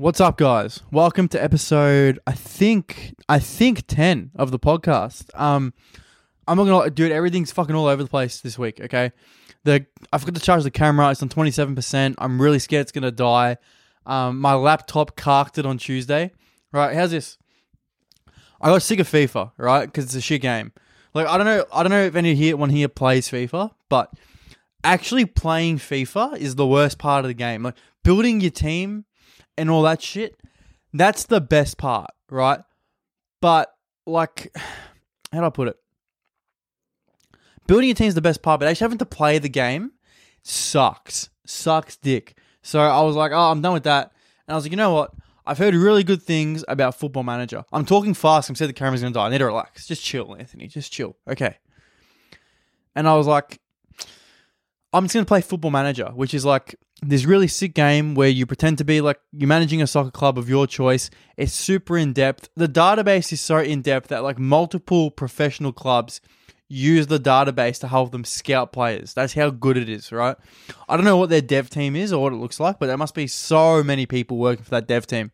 What's up, guys? Welcome to episode I think I think ten of the podcast. Um, I'm not gonna dude. Everything's fucking all over the place this week. Okay, the I forgot to charge the camera. It's on 27. percent I'm really scared it's gonna die. Um, my laptop carked it on Tuesday. Right? How's this? I got sick of FIFA. Right? Because it's a shit game. Like I don't know. I don't know if any here one here plays FIFA, but actually playing FIFA is the worst part of the game. Like building your team and all that shit, that's the best part, right? But like, how do I put it? Building your team is the best part, but actually having to play the game sucks. Sucks dick. So I was like, oh, I'm done with that. And I was like, you know what? I've heard really good things about Football Manager. I'm talking fast. I'm saying the camera's gonna die. I need to relax. Just chill, Anthony. Just chill. Okay. And I was like, I'm just gonna play Football Manager, which is like this really sick game where you pretend to be like you're managing a soccer club of your choice. It's super in depth. The database is so in depth that like multiple professional clubs use the database to help them scout players. That's how good it is, right? I don't know what their dev team is or what it looks like, but there must be so many people working for that dev team.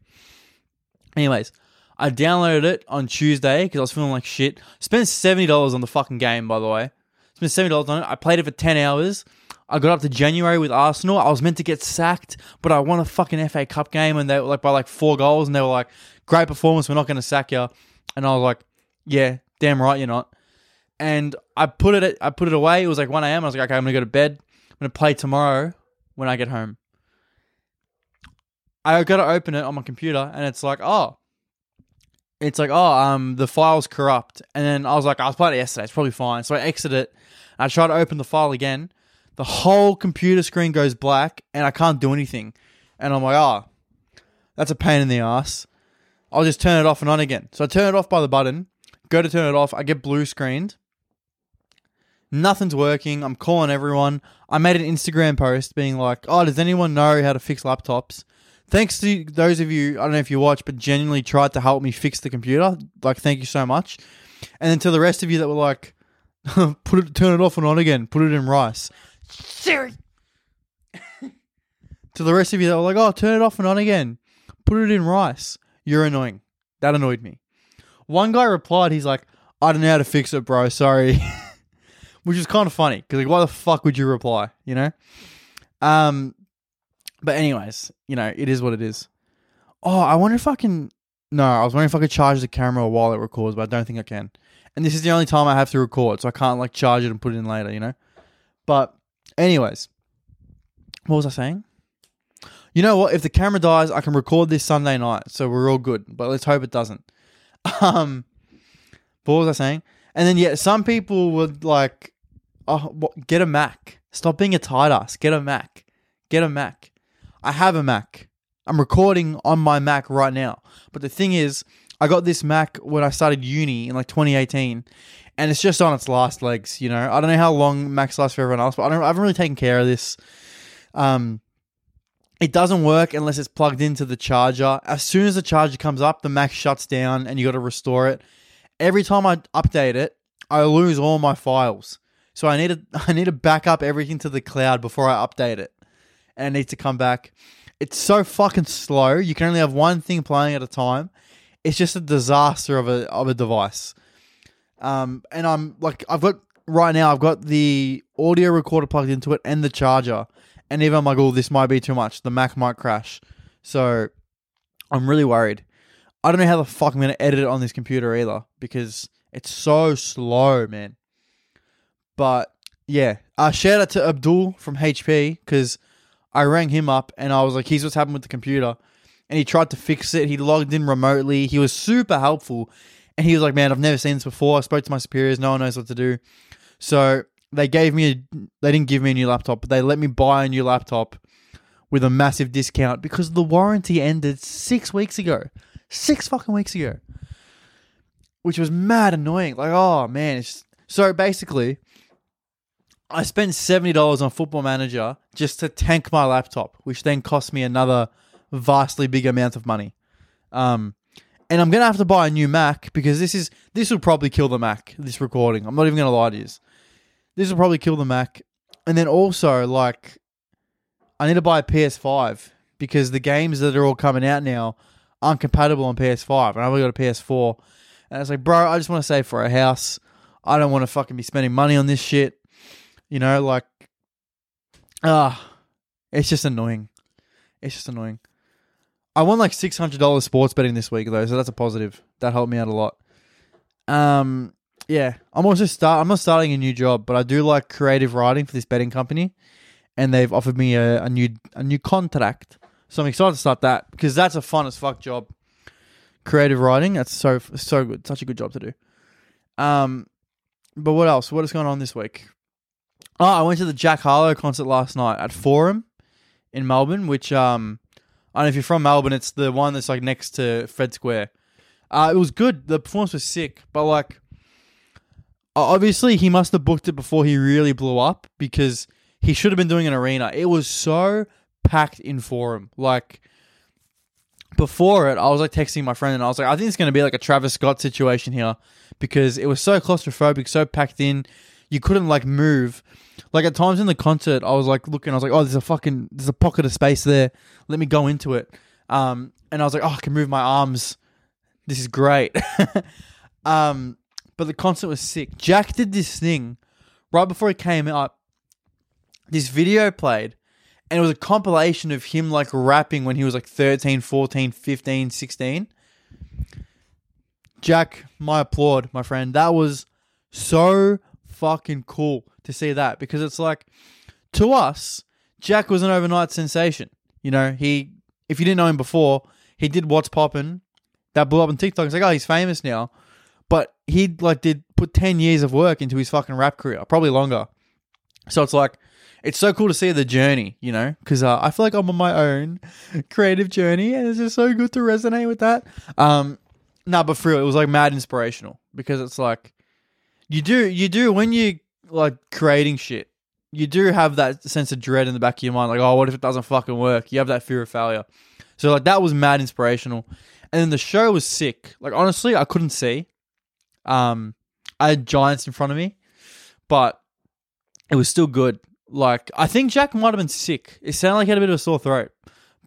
Anyways, I downloaded it on Tuesday because I was feeling like shit. Spent seventy dollars on the fucking game, by the way. Spent seventy dollars on it. I played it for ten hours. I got up to January with Arsenal. I was meant to get sacked, but I won a fucking FA Cup game and they were like by like four goals and they were like, Great performance, we're not gonna sack you. And I was like, Yeah, damn right you're not. And I put it I put it away. It was like one AM. I was like, okay, I'm gonna go to bed. I'm gonna play tomorrow when I get home. I gotta open it on my computer and it's like, oh. It's like, oh, um, the file's corrupt. And then I was like, I was playing it yesterday, it's probably fine. So I exit it. I try to open the file again the whole computer screen goes black and I can't do anything. And I'm like, oh, that's a pain in the ass. I'll just turn it off and on again. So I turn it off by the button, go to turn it off, I get blue screened. Nothing's working. I'm calling everyone. I made an Instagram post being like, oh, does anyone know how to fix laptops? Thanks to those of you, I don't know if you watch, but genuinely tried to help me fix the computer. Like, thank you so much. And then to the rest of you that were like, put it, turn it off and on again, put it in rice. Siri. to the rest of you that were like, oh, turn it off and on again. Put it in rice. You're annoying. That annoyed me. One guy replied, he's like, I don't know how to fix it, bro. Sorry. Which is kind of funny because, like, why the fuck would you reply, you know? Um, but, anyways, you know, it is what it is. Oh, I wonder if I can. No, I was wondering if I could charge the camera while it records, but I don't think I can. And this is the only time I have to record, so I can't, like, charge it and put it in later, you know? But Anyways, what was I saying? You know what? If the camera dies, I can record this Sunday night, so we're all good. But let's hope it doesn't. Um, what was I saying? And then yeah, some people would like, oh, what, get a Mac. Stop being a tight ass. Get a Mac. Get a Mac. I have a Mac. I'm recording on my Mac right now. But the thing is, I got this Mac when I started uni in like 2018, and it's just on its last legs. You know, I don't know how long Macs lasts for everyone else, but I don't. I haven't really taken care of this. Um, it doesn't work unless it's plugged into the charger. As soon as the charger comes up, the Mac shuts down, and you got to restore it. Every time I update it, I lose all my files. So I need to I need to back up everything to the cloud before I update it, and it needs to come back. It's so fucking slow. You can only have one thing playing at a time. It's just a disaster of a of a device. Um, and I'm like, I've got right now, I've got the audio recorder plugged into it and the charger. And even I'm like, oh, this might be too much. The Mac might crash. So I'm really worried. I don't know how the fuck I'm going to edit it on this computer either because it's so slow, man. But yeah, uh, shout out to Abdul from HP because I rang him up and I was like, here's what's happened with the computer. And he tried to fix it. He logged in remotely. He was super helpful. And he was like, man, I've never seen this before. I spoke to my superiors. No one knows what to do. So they gave me, a, they didn't give me a new laptop, but they let me buy a new laptop with a massive discount because the warranty ended six weeks ago. Six fucking weeks ago. Which was mad annoying. Like, oh man. so basically, I spent $70 on Football Manager just to tank my laptop, which then cost me another vastly big amount of money. Um, and I'm gonna have to buy a new Mac because this is this will probably kill the Mac. This recording, I'm not even gonna lie to you. This will probably kill the Mac, and then also like, I need to buy a PS5 because the games that are all coming out now aren't compatible on PS5, and I've only got a PS4. And I was like, bro, I just want to save for a house. I don't want to fucking be spending money on this shit. You know, like, ah, it's just annoying. It's just annoying. I won like six hundred dollars sports betting this week though, so that's a positive. That helped me out a lot. Um, yeah, I'm also start. I'm not starting a new job, but I do like creative writing for this betting company, and they've offered me a, a new a new contract. So I'm excited to start that because that's a fun as fuck job. Creative writing, that's so so good, such a good job to do. Um, but what else? What is going on this week? Oh, I went to the Jack Harlow concert last night at Forum in Melbourne, which um, I know if you're from Melbourne. It's the one that's like next to Fed Square. Uh, it was good. The performance was sick, but like, obviously he must have booked it before he really blew up because he should have been doing an arena. It was so packed in Forum. Like before it, I was like texting my friend and I was like, I think it's going to be like a Travis Scott situation here because it was so claustrophobic, so packed in. You couldn't like move. Like at times in the concert, I was like looking, I was like, oh, there's a fucking, there's a pocket of space there. Let me go into it. Um, and I was like, oh, I can move my arms. This is great. um, but the concert was sick. Jack did this thing right before he came up. This video played and it was a compilation of him like rapping when he was like 13, 14, 15, 16. Jack, my applaud, my friend. That was so fucking cool to see that because it's like to us, Jack was an overnight sensation. You know, he if you didn't know him before, he did What's Poppin', that blew up on TikTok. It's like, oh, he's famous now. But he like did put ten years of work into his fucking rap career, probably longer. So it's like it's so cool to see the journey, you know, because uh, I feel like I'm on my own creative journey, and it's just so good to resonate with that. Um, nah, but for real, it was like mad inspirational because it's like you do, you do when you like creating shit, you do have that sense of dread in the back of your mind, like, oh, what if it doesn't fucking work? You have that fear of failure. So like that was mad inspirational, and then the show was sick. Like honestly, I couldn't see. Um, I had giants in front of me, but it was still good. Like I think Jack might have been sick. It sounded like he had a bit of a sore throat,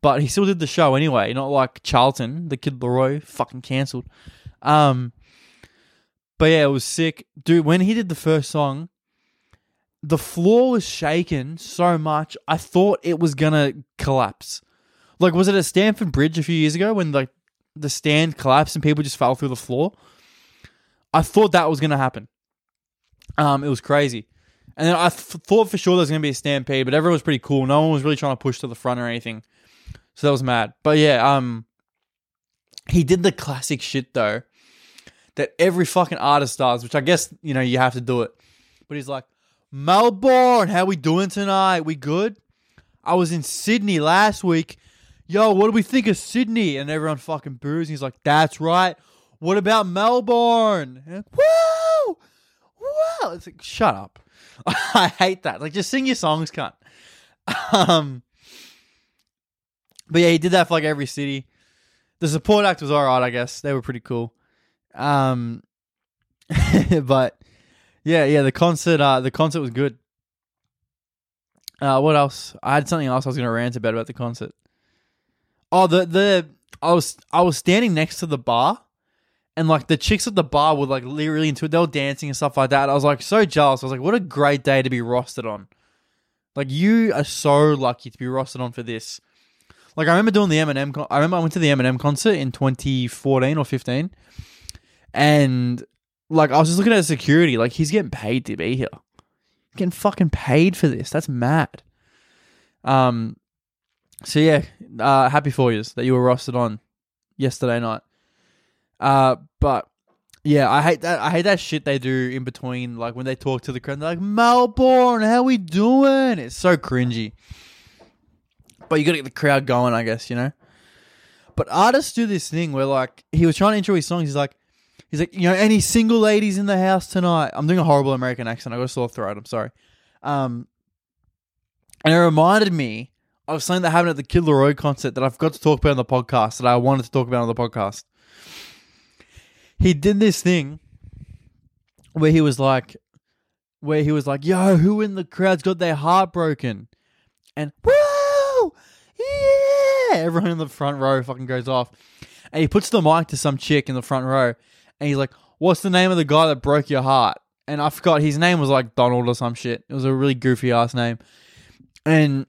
but he still did the show anyway. Not like Charlton, the kid Laroi, fucking cancelled. Um, but yeah, it was sick, dude. When he did the first song, the floor was shaken so much. I thought it was gonna collapse. Like, was it at Stamford Bridge a few years ago when like the stand collapsed and people just fell through the floor? I thought that was gonna happen. Um, it was crazy. And then I th- thought for sure there was going to be a stampede, but everyone was pretty cool. No one was really trying to push to the front or anything. So that was mad. But yeah, um, he did the classic shit though that every fucking artist does, which I guess, you know, you have to do it. But he's like, Melbourne, how we doing tonight? We good? I was in Sydney last week. Yo, what do we think of Sydney? And everyone fucking boos. And he's like, that's right. What about Melbourne? And, Woo! Woo! It's like, shut up. I hate that. Like, just sing your songs, cunt. Um, but yeah, he did that for like every city. The support act was alright, I guess. They were pretty cool. Um, but yeah, yeah, the concert, uh, the concert was good. Uh, what else? I had something else I was going to rant about about the concert. Oh, the the I was I was standing next to the bar and like the chicks at the bar were like really into it. They were dancing and stuff like that. I was like so jealous. I was like, what a great day to be rostered on. Like you are so lucky to be rostered on for this. Like I remember doing the Eminem. Con- I remember I went to the Eminem concert in 2014 or 15, and like I was just looking at security. Like he's getting paid to be here. Getting fucking paid for this. That's mad. Um. So yeah, uh, happy for you that you were rostered on yesterday night. Uh, but yeah, I hate that. I hate that shit they do in between, like when they talk to the crowd. They're like, "Melbourne, how we doing?" It's so cringy. But you got to get the crowd going, I guess you know. But artists do this thing where, like, he was trying to intro his songs. He's like, he's like, you know, any single ladies in the house tonight? I'm doing a horrible American accent. I got a sore throat. I'm sorry. Um, and it reminded me of something that happened at the Kid Laroi concert that I've got to talk about on the podcast that I wanted to talk about on the podcast he did this thing where he was like, where he was like, "Yo, who in the crowd's got their heart broken?" And whoa, yeah, Everyone in the front row fucking goes off. And he puts the mic to some chick in the front row. And he's like, What's the name of the guy that broke your heart? And I forgot his name was like Donald or some shit. It was a really goofy ass name. And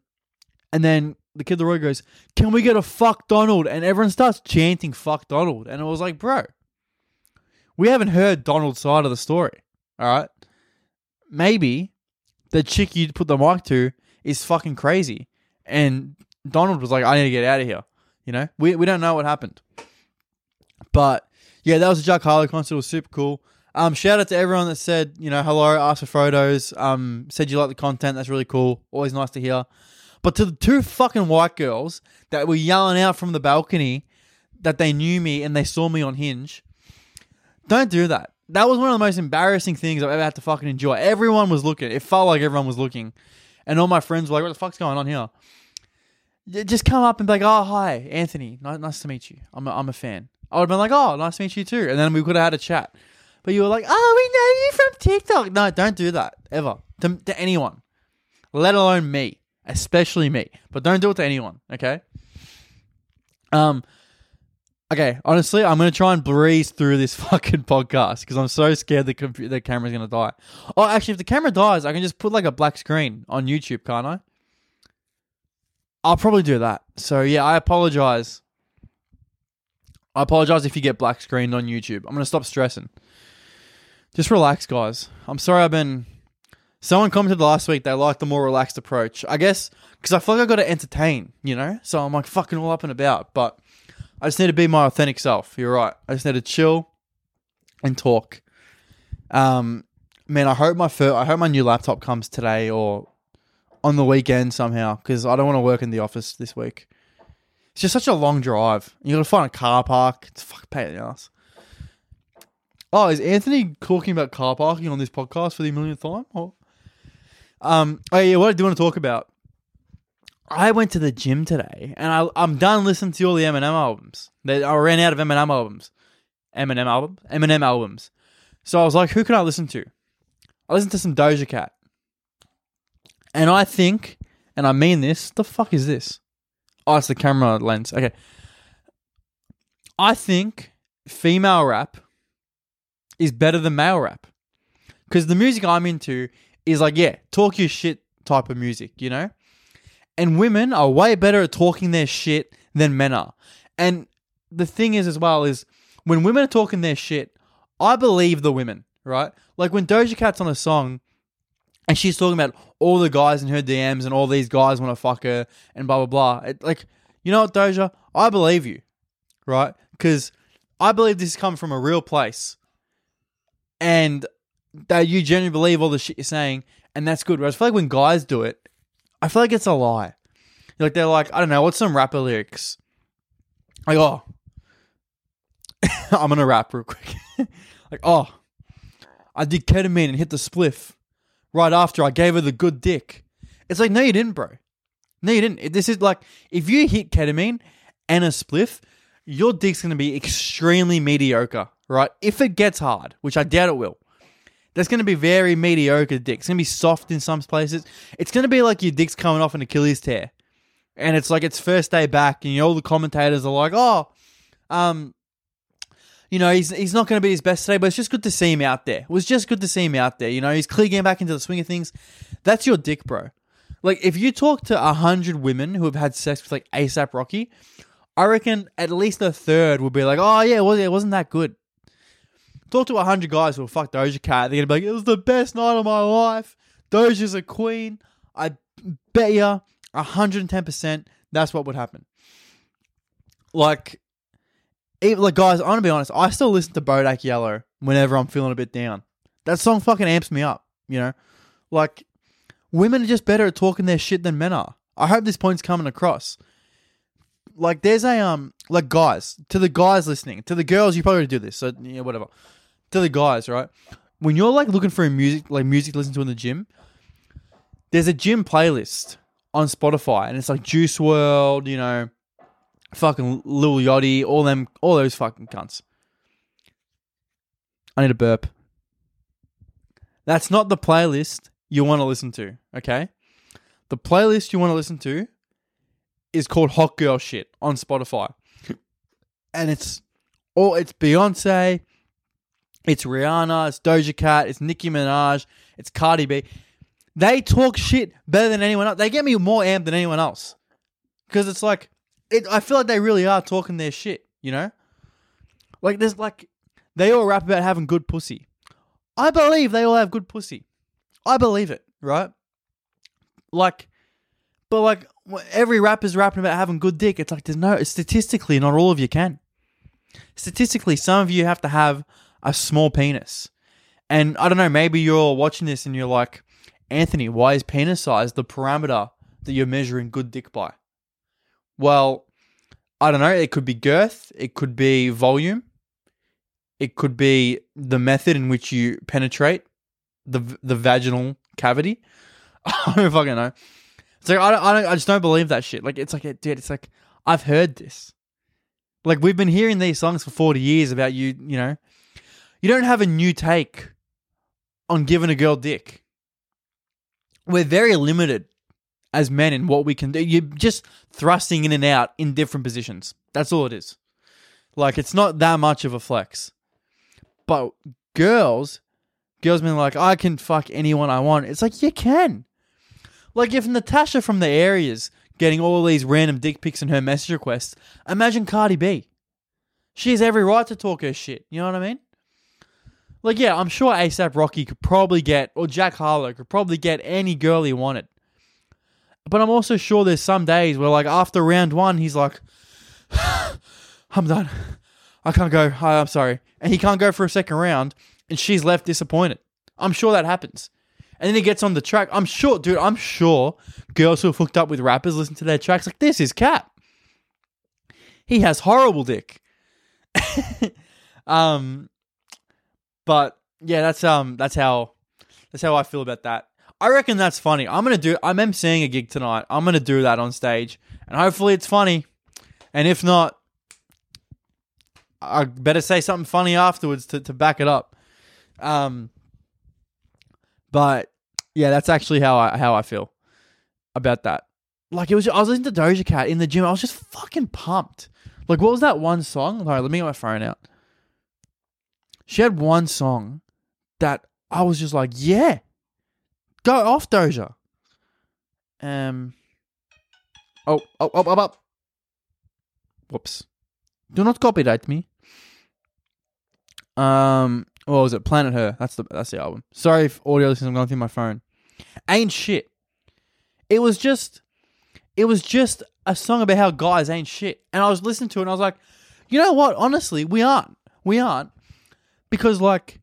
and then the kid Laroi goes, Can we get a fuck Donald? And everyone starts chanting fuck Donald. And it was like, bro, we haven't heard Donald's side of the story. All right. Maybe the chick you put the mic to is fucking crazy. And Donald was like, I need to get out of here. You know? We we don't know what happened. But yeah, that was a Jack Harlow concert. It was super cool. Um, shout out to everyone that said, you know, hello, asked for photos, um, said you like the content. That's really cool. Always nice to hear. But to the two fucking white girls that were yelling out from the balcony that they knew me and they saw me on Hinge, don't do that. That was one of the most embarrassing things I've ever had to fucking enjoy. Everyone was looking. It felt like everyone was looking. And all my friends were like, what the fuck's going on here? Just come up and be like, oh, hi, Anthony. Nice, to meet you. I'm a, I'm a fan. I would have been like, oh, nice to meet you too. And then we could have had a chat. But you were like, oh, we know you from TikTok. No, don't do that ever to, to anyone, let alone me, especially me. But don't do it to anyone, okay? Um, okay. Honestly, I'm gonna try and breeze through this fucking podcast because I'm so scared the the camera's gonna die. Oh, actually, if the camera dies, I can just put like a black screen on YouTube, can't I? I'll probably do that. So yeah, I apologize. I apologize if you get black screened on YouTube. I'm gonna stop stressing just relax, guys. I'm sorry I've been. Someone commented last week they like the more relaxed approach. I guess because I feel like I got to entertain, you know. So I'm like fucking all up and about, but I just need to be my authentic self. You're right. I just need to chill and talk. Um, man, I hope my fir- I hope my new laptop comes today or on the weekend somehow because I don't want to work in the office this week. It's just such a long drive. You got to find a car park. It's fucking pain in the ass. Oh, is Anthony talking about car parking on this podcast for the millionth time? Or, um, oh yeah, what do you want to talk about? I went to the gym today, and I, I'm done listening to all the Eminem albums. They, I ran out of Eminem albums, Eminem album, Eminem albums. So I was like, who can I listen to? I listened to some Doja Cat, and I think, and I mean this. The fuck is this? Oh, it's the camera lens. Okay, I think female rap is better than male rap. Because the music I'm into is like, yeah, talk your shit type of music, you know? And women are way better at talking their shit than men are. And the thing is, as well, is when women are talking their shit, I believe the women, right? Like when Doja Cat's on a song and she's talking about all the guys in her DMs and all these guys want to fuck her and blah, blah, blah. It, like, you know what, Doja? I believe you, right? Because I believe this has come from a real place and that you genuinely believe all the shit you're saying, and that's good. Whereas I feel like when guys do it, I feel like it's a lie. Like they're like, I don't know, what's some rapper lyrics? Like, oh, I'm gonna rap real quick. like, oh, I did ketamine and hit the spliff right after I gave her the good dick. It's like, no, you didn't, bro. No, you didn't. This is like, if you hit ketamine and a spliff, your dick's gonna be extremely mediocre right? If it gets hard, which I doubt it will, that's going to be very mediocre dick. It's going to be soft in some places. It's going to be like your dick's coming off an Achilles tear. And it's like its first day back, and you know, all the commentators are like, oh, um, you know, he's he's not going to be his best today, but it's just good to see him out there. It was just good to see him out there. You know, he's clearly getting back into the swing of things. That's your dick, bro. Like, if you talk to a hundred women who have had sex with like ASAP Rocky, I reckon at least a third would be like, oh yeah, it wasn't that good. Talk to 100 guys who will fuck Doja Cat. They're going to be like, it was the best night of my life. Doja's a queen. I bet you 110% that's what would happen. Like, even, like guys, I'm to be honest. I still listen to Bodak Yellow whenever I'm feeling a bit down. That song fucking amps me up, you know? Like, women are just better at talking their shit than men are. I hope this point's coming across like there's a um like guys to the guys listening to the girls you probably do this so yeah whatever to the guys, right? When you're like looking for a music, like music to listen to in the gym, there's a gym playlist on Spotify, and it's like Juice WRLD you know, fucking Lil Yachty, all them, all those fucking cunts. I need a burp. That's not the playlist you want to listen to, okay? The playlist you want to listen to is called Hot Girl Shit on Spotify. And it's all it's Beyonce, it's Rihanna, it's Doja Cat, it's Nicki Minaj, it's Cardi B. They talk shit better than anyone else. They get me more amped than anyone else. Because it's like it I feel like they really are talking their shit, you know? Like there's like they all rap about having good pussy. I believe they all have good pussy. I believe it, right? Like, but like every rapper's rapping about having good dick. It's like there's no statistically, not all of you can. Statistically, some of you have to have a small penis, and I don't know. Maybe you're watching this and you're like, Anthony, why is penis size the parameter that you're measuring good dick by? Well, I don't know. It could be girth. It could be volume. It could be the method in which you penetrate the the vaginal cavity. I don't fucking know. It's like I don't, I don't I just don't believe that shit. Like it's like it, dude, it's like I've heard this. Like we've been hearing these songs for 40 years about you, you know. You don't have a new take on giving a girl dick. We're very limited as men in what we can do. You're just thrusting in and out in different positions. That's all it is. Like it's not that much of a flex. But girls, girls being like, I can fuck anyone I want. It's like you can. Like if Natasha from the areas getting all these random dick pics in her message requests, imagine Cardi B. She has every right to talk her shit. You know what I mean? Like, yeah, I'm sure ASAP Rocky could probably get, or Jack Harlow could probably get any girl he wanted. But I'm also sure there's some days where, like, after round one, he's like, I'm done. I can't go. I'm sorry. And he can't go for a second round, and she's left disappointed. I'm sure that happens. And then he gets on the track. I'm sure, dude, I'm sure girls who are hooked up with rappers listen to their tracks like, this is Cap. He has horrible dick. um, but yeah, that's um, that's how that's how I feel about that. I reckon that's funny. I'm gonna do. I'm emceeing a gig tonight. I'm gonna do that on stage, and hopefully it's funny. And if not, I better say something funny afterwards to, to back it up. Um, but yeah, that's actually how I how I feel about that. Like it was, I was listening to Doja Cat in the gym. I was just fucking pumped. Like, what was that one song? All right, let me get my phone out. She had one song that I was just like, yeah, go off, Doja. Um. Oh, oh, oh, oh, oh. Whoops. Do not copyright me. Um, what was it? Planet Her. That's the that's the album. Sorry if audio listeners, I'm going through my phone. Ain't shit. It was just, it was just a song about how guys ain't shit, and I was listening to it, and I was like, you know what? Honestly, we aren't. We aren't because like,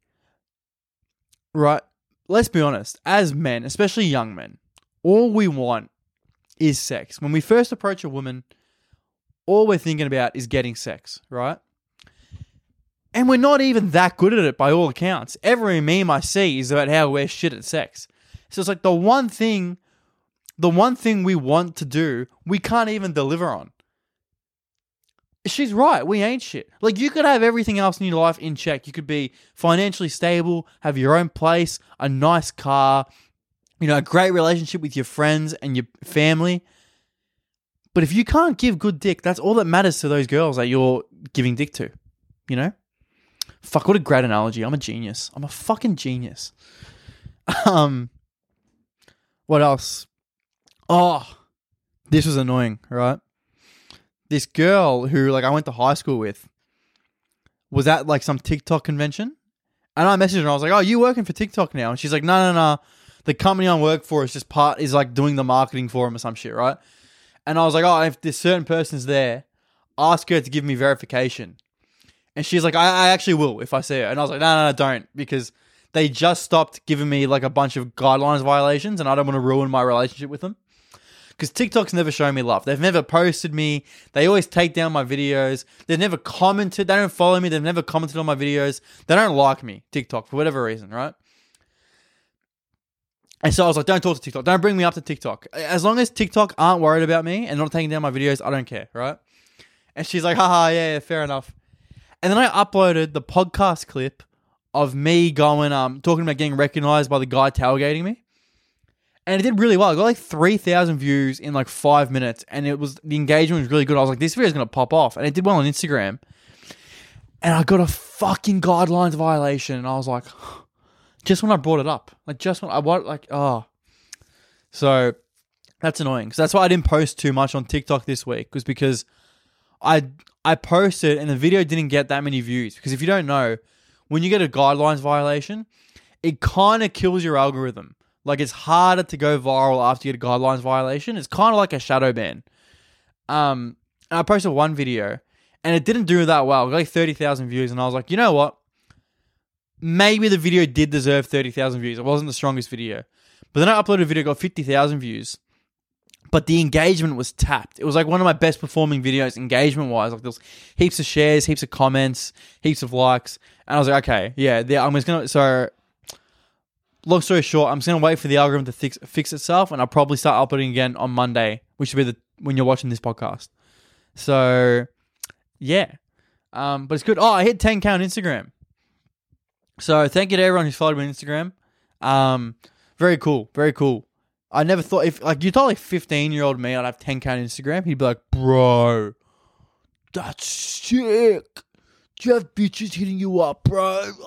right? Let's be honest. As men, especially young men, all we want is sex. When we first approach a woman, all we're thinking about is getting sex, right? And we're not even that good at it by all accounts. Every meme I see is about how we're shit at sex. So it's like the one thing, the one thing we want to do, we can't even deliver on. She's right. We ain't shit. Like you could have everything else in your life in check. You could be financially stable, have your own place, a nice car, you know, a great relationship with your friends and your family. But if you can't give good dick, that's all that matters to those girls that you're giving dick to. You know? Fuck, what a great analogy. I'm a genius. I'm a fucking genius. Um what else? Oh, this was annoying, right? This girl who like I went to high school with was at like some TikTok convention. And I messaged her and I was like, Oh, you working for TikTok now? And she's like, No, no, no. The company I work for is just part is like doing the marketing for them or some shit, right? And I was like, Oh, if this certain person's there, ask her to give me verification. And she's like, I, I actually will if I see her. And I was like, no, no, no, don't. Because they just stopped giving me like a bunch of guidelines violations and I don't want to ruin my relationship with them. Because TikTok's never shown me love. They've never posted me. They always take down my videos. They've never commented. They don't follow me. They've never commented on my videos. They don't like me, TikTok, for whatever reason, right? And so I was like, don't talk to TikTok. Don't bring me up to TikTok. As long as TikTok aren't worried about me and not taking down my videos, I don't care, right? And she's like, haha, yeah, yeah, fair enough. And then I uploaded the podcast clip of me going, um, talking about getting recognized by the guy tailgating me. And it did really well. I got like three thousand views in like five minutes, and it was the engagement was really good. I was like, this video is gonna pop off, and it did well on Instagram. And I got a fucking guidelines violation, and I was like, just when I brought it up, like just when I what like oh, so that's annoying. So that's why I didn't post too much on TikTok this week, was because I I posted and the video didn't get that many views. Because if you don't know, when you get a guidelines violation, it kind of kills your algorithm. Like it's harder to go viral after you get a guidelines violation. It's kind of like a shadow ban. Um, and I posted one video and it didn't do that well. Like thirty thousand views, and I was like, you know what? Maybe the video did deserve thirty thousand views. It wasn't the strongest video, but then I uploaded a video, got fifty thousand views, but the engagement was tapped. It was like one of my best performing videos, engagement wise. Like there was heaps of shares, heaps of comments, heaps of likes, and I was like, okay, yeah, there I'm just gonna. So, long story short, I'm just gonna wait for the algorithm to fix fix itself, and I'll probably start uploading again on Monday, which will be the when you're watching this podcast. So, yeah, um, but it's good. Oh, I hit 10k on Instagram. So thank you to everyone who's followed me on Instagram. Um, very cool, very cool. I never thought if like you told like fifteen year old me I'd have ten k on Instagram, he'd be like, "Bro, that's sick. Do you have bitches hitting you up, bro?"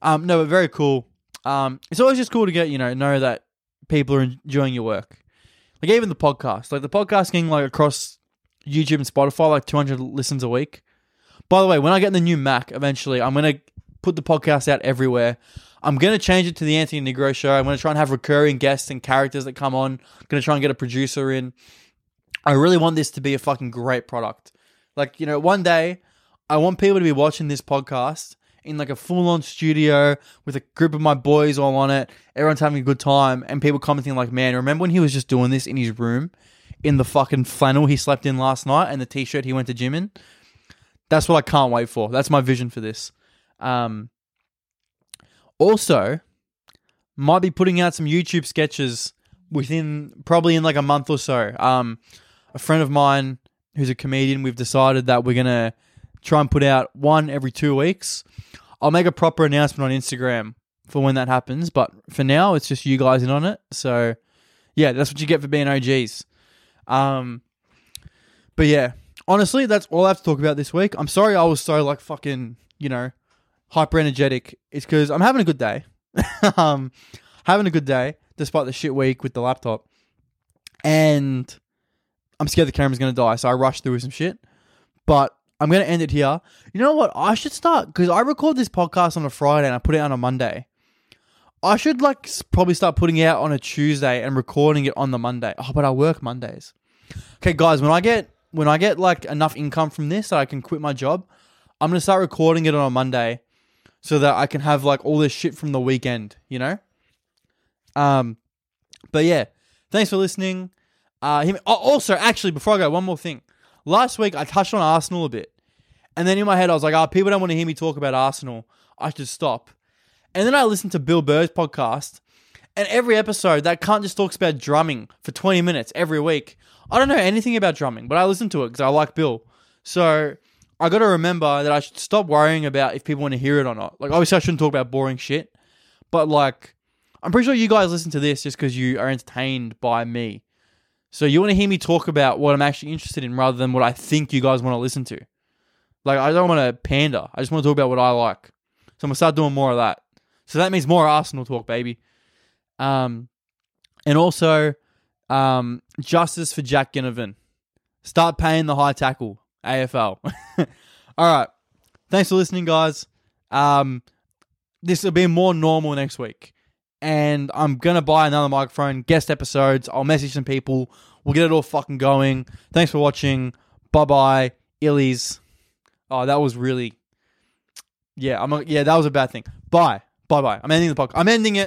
Um, no, but very cool. Um, it's always just cool to get you know know that people are enjoying your work. Like even the podcast, like the podcast getting like across YouTube and Spotify, like two hundred listens a week. By the way, when I get the new Mac eventually, I'm gonna put the podcast out everywhere. I'm to change it to the Anthony Nigro show. I'm to try and have recurring guests and characters that come on. I'm to try and get a producer in. I really want this to be a fucking great product. Like, you know, one day I want people to be watching this podcast in like a full on studio with a group of my boys all on it. Everyone's having a good time and people commenting like, man, remember when he was just doing this in his room in the fucking flannel he slept in last night and the t shirt he went to gym in? That's what I can't wait for. That's my vision for this. Um, also, might be putting out some YouTube sketches within probably in like a month or so. Um, a friend of mine who's a comedian, we've decided that we're gonna try and put out one every two weeks. I'll make a proper announcement on Instagram for when that happens, but for now, it's just you guys in on it. So, yeah, that's what you get for being OGs. Um, but yeah, honestly, that's all I have to talk about this week. I'm sorry I was so like fucking, you know, hyper energetic is because I'm having a good day. um, having a good day despite the shit week with the laptop, and I'm scared the camera's gonna die, so I rushed through some shit. But I'm gonna end it here. You know what? I should start because I record this podcast on a Friday and I put it out on a Monday. I should like probably start putting it out on a Tuesday and recording it on the Monday. Oh, but I work Mondays. Okay, guys, when I get when I get like enough income from this that I can quit my job, I'm gonna start recording it on a Monday so that I can have like all this shit from the weekend, you know? Um, but yeah, thanks for listening. Uh, him, oh, also, actually, before I go, one more thing. Last week I touched on Arsenal a bit, and then in my head I was like, "Oh, people don't want to hear me talk about Arsenal. I should stop." And then I listened to Bill Burr's podcast, and every episode that cunt just talks about drumming for 20 minutes every week. I don't know anything about drumming, but I listen to it because I like Bill. So I got to remember that I should stop worrying about if people want to hear it or not. Like, obviously, I shouldn't talk about boring shit, but like, I'm pretty sure you guys listen to this just because you are entertained by me. So you want to hear me talk about what I'm actually interested in rather than what I think you guys want to listen to. Like, I don't want to pander. I just want to talk about what I like. So I'm gonna start doing more of that. So that means more Arsenal talk, baby. Um, and also, um, justice for Jack Ginnivan. Start paying the high tackle. AFL. All right. Thanks for listening, guys. Um, this will be more normal next week. And I'm to buy another microphone, guest episodes. I'll message some people. We'll get it all fucking going. Thanks for watching. Bye bye. Illies. Oh, that was really. Yeah, I'm. A, yeah, that was a bad thing. Bye. Bye bye. I'm ending the podcast. I'm ending it.